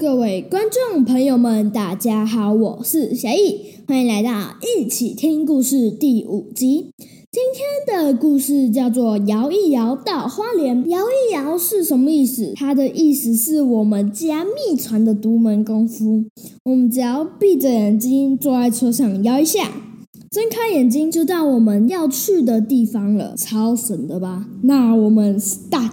各位观众朋友们，大家好，我是小易，欢迎来到一起听故事第五集。今天的故事叫做《摇一摇到花莲》。摇一摇是什么意思？它的意思是我们家秘传的独门功夫。我们只要闭着眼睛坐在车上摇一下，睁开眼睛就到我们要去的地方了，超神的吧？那我们 start。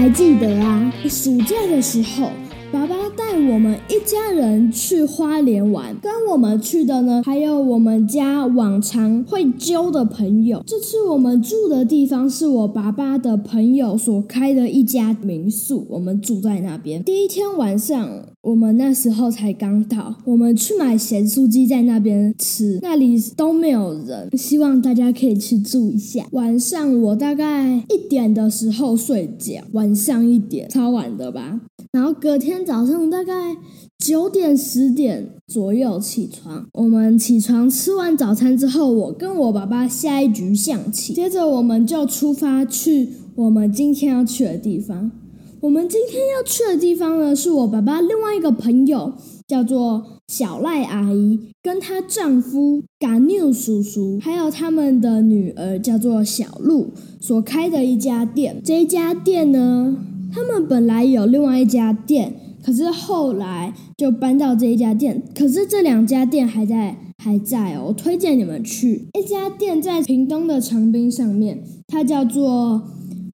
还记得啊，暑假的时候，爸爸带我们一家人去花莲玩，跟我们去的呢，还有我们家往常会揪的朋友。这次我们住的地方是我爸爸的朋友所开的一家民宿，我们住在那边。第一天晚上。我们那时候才刚到，我们去买咸酥鸡在那边吃，那里都没有人。希望大家可以去住一下。晚上我大概一点的时候睡觉，晚上一点，超晚的吧。然后隔天早上大概九点十点左右起床。我们起床吃完早餐之后，我跟我爸爸下一局象棋，接着我们就出发去我们今天要去的地方。我们今天要去的地方呢，是我爸爸另外一个朋友，叫做小赖阿姨，跟她丈夫嘎妞叔叔，还有他们的女儿叫做小鹿所开的一家店。这家店呢，他们本来有另外一家店，可是后来就搬到这一家店。可是这两家店还在还在哦，我推荐你们去。一家店在屏东的长滨上面，它叫做。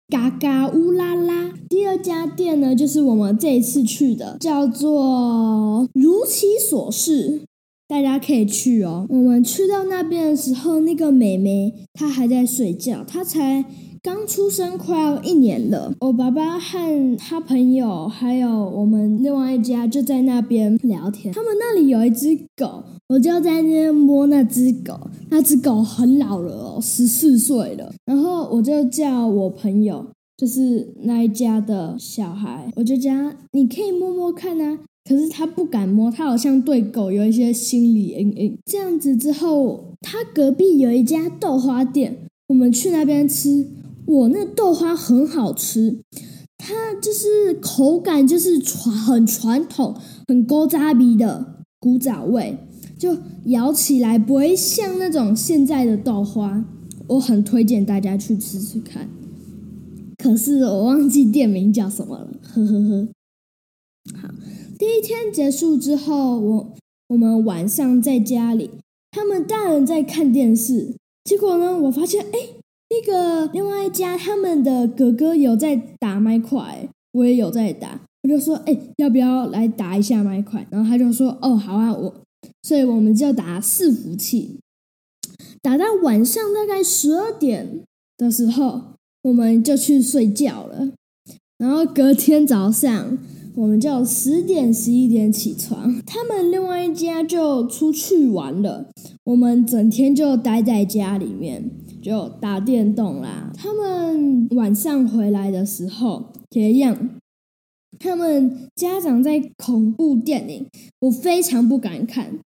嘎嘎乌拉拉，第二家店呢，就是我们这一次去的，叫做如其所是，大家可以去哦。我们去到那边的时候，那个妹妹她还在睡觉，她才刚出生，快要一年了。我爸爸和他朋友还有我们另外一家就在那边聊天。他们那里有一只狗，我就在那边摸那只狗。那只狗很老了哦，十四岁了。然后我就叫我朋友，就是那一家的小孩，我就叫你可以摸摸看啊。可是他不敢摸，他好像对狗有一些心理阴影。这样子之后，他隔壁有一家豆花店，我们去那边吃。我那豆花很好吃，它就是口感就是传很传统、很古早味的古早味，就咬起来不会像那种现在的豆花。我很推荐大家去吃吃看。可是我忘记店名叫什么了，呵呵呵。好，第一天结束之后，我我们晚上在家里，他们大人在看电视，结果呢，我发现哎。那个另外一家，他们的哥哥有在打麦块，我也有在打。我就说，哎、要不要来打一下麦块？然后他就说，哦，好啊，我。所以我们就打伺服器，打到晚上大概十二点的时候，我们就去睡觉了。然后隔天早上，我们就十点十一点起床。他们另外一家就出去玩了，我们整天就待在家里面。就打电动啦。他们晚上回来的时候也一样。他们家长在恐怖电影，我非常不敢看。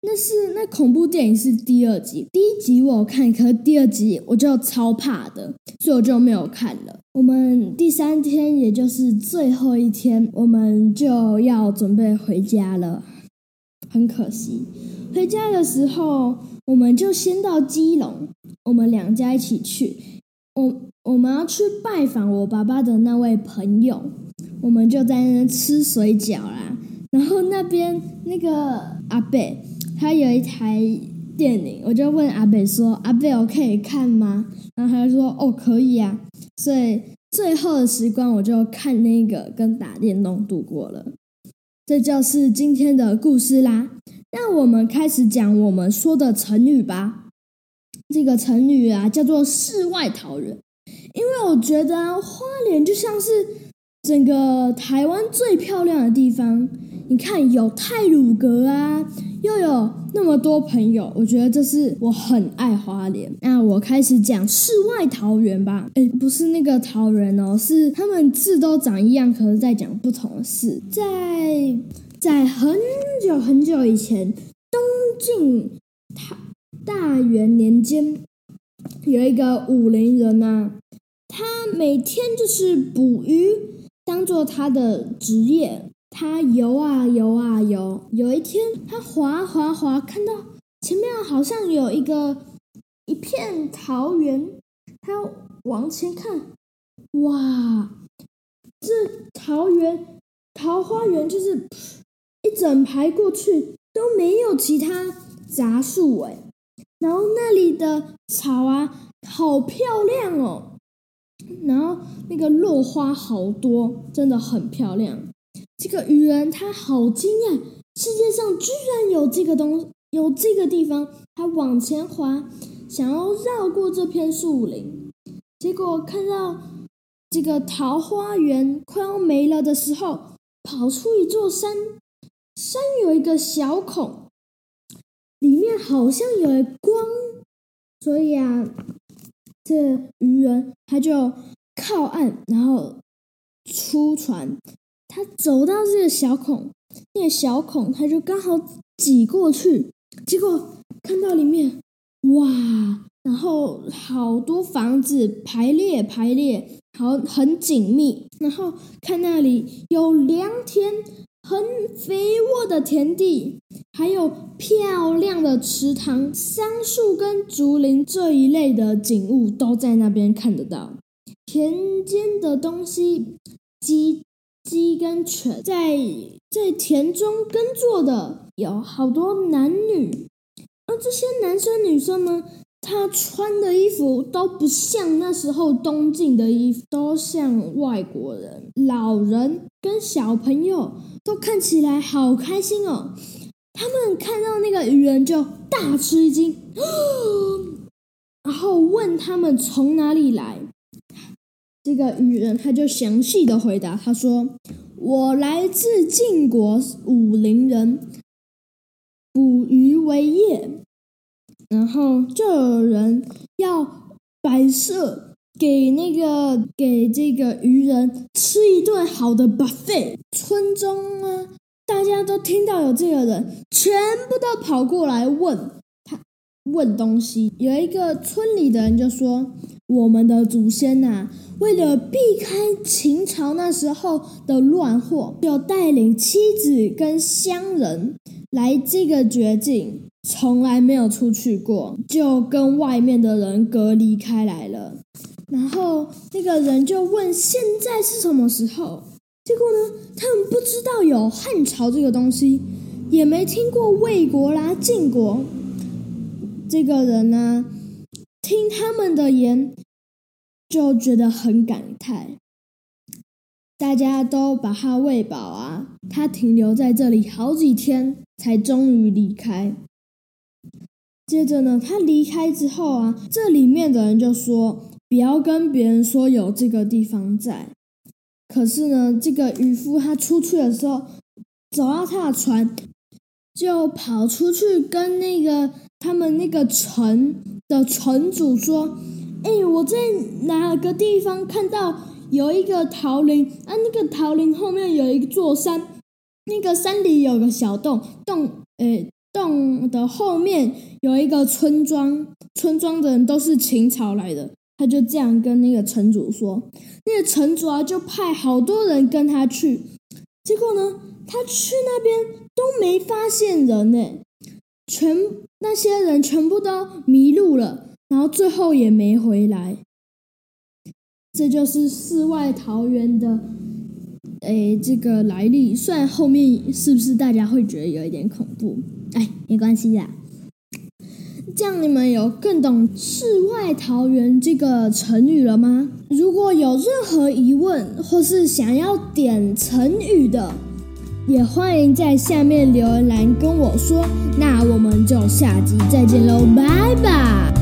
那是那恐怖电影是第二集，第一集我有看，可是第二集我就超怕的，所以我就没有看了。我们第三天，也就是最后一天，我们就要准备回家了。很可惜，回家的时候，我们就先到基隆。我们两家一起去，我我们要去拜访我爸爸的那位朋友，我们就在那吃水饺啦。然后那边那个阿伯，他有一台电影，我就问阿伯说：“阿伯，我可以看吗？”然后他就说：“哦，可以啊。”所以最后的时光，我就看那个跟打电动度过了。这就是今天的故事啦。那我们开始讲我们说的成语吧。这个成语啊，叫做“世外桃源”，因为我觉得，花莲就像是整个台湾最漂亮的地方。你看，有太鲁阁啊，又有那么多朋友，我觉得这是我很爱花莲。那我开始讲“世外桃源”吧。哎，不是那个桃源哦，是他们字都长一样，可是在讲不同的事。在在很久很久以前。东晋大大元年间，有一个武陵人呐、啊，他每天就是捕鱼，当做他的职业。他游啊游啊游，有一天他划划划，看到前面好像有一个一片桃园，他往前看，哇，这桃园桃花源就是一整排过去都没有其他杂树诶，然后那里的草啊好漂亮哦，然后那个落花好多，真的很漂亮。这个渔人他好惊讶，世界上居然有这个东，有这个地方。他往前滑，想要绕过这片树林，结果看到这个桃花源快要没了的时候，跑出一座山，山有一个小孔，好像有光，所以啊，这渔人他就靠岸，然后出船。他走到这个小孔，那个小孔他就刚好挤过去，结果看到里面，哇！然后好多房子排列排列，好很紧密。然后看那里有良田，很肥沃的田地，还有漂亮的池塘、桑树跟竹林这一类的景物都在那边看得到。田间的东西，鸡。鸡跟犬在在田中耕作的有好多男女，而这些男生女生呢，他穿的衣服都不像那时候东晋的衣服，都像外国人。老人跟小朋友都看起来好开心哦，他们看到那个渔人就大吃一惊，然后问他们从哪里来。这个渔人他就详细的回答，他说：“我来自晋国武陵人，捕鱼为业。然后就有人要摆设给那个给这个渔人吃一顿好的 buffet。村中啊，大家都听到有这个人，全部都跑过来问他问东西。有一个村里的人就说：‘我们的祖先呐、’”为了避开秦朝那时候的乱祸，就带领妻子跟乡人来这个绝境，从来没有出去过，就跟外面的人隔离开来了。然后那个人就问：“现在是什么时候？”结果呢，他们不知道有汉朝这个东西，也没听过魏国啦、晋国。这个人呢，听他们的言。就觉得很感慨，大家都把他喂饱啊，他停留在这里好几天，才终于离开。接着呢，他离开之后啊，这里面的人就说不要跟别人说有这个地方在。可是呢，这个渔夫他出去的时候，走到他的船，就跑出去跟那个他们那个城的城主说。哎，我在哪个地方看到有一个桃林啊？那个桃林后面有一座山，那个山里有个小洞，洞，哎，洞的后面有一个村庄，村庄的人都是秦朝来的。他就这样跟那个城主说，那个城主啊就派好多人跟他去，结果呢，他去那边都没发现人呢，全那些人全部都迷路了。然后最后也没回来，这就是世外桃源的，诶，这个来历。虽然后面是不是大家会觉得有一点恐怖？哎，没关系啦。这样你们有更懂“世外桃源”这个成语了吗？如果有任何疑问或是想要点成语的，也欢迎在下面留言栏跟我说。那我们就下集再见喽，拜拜。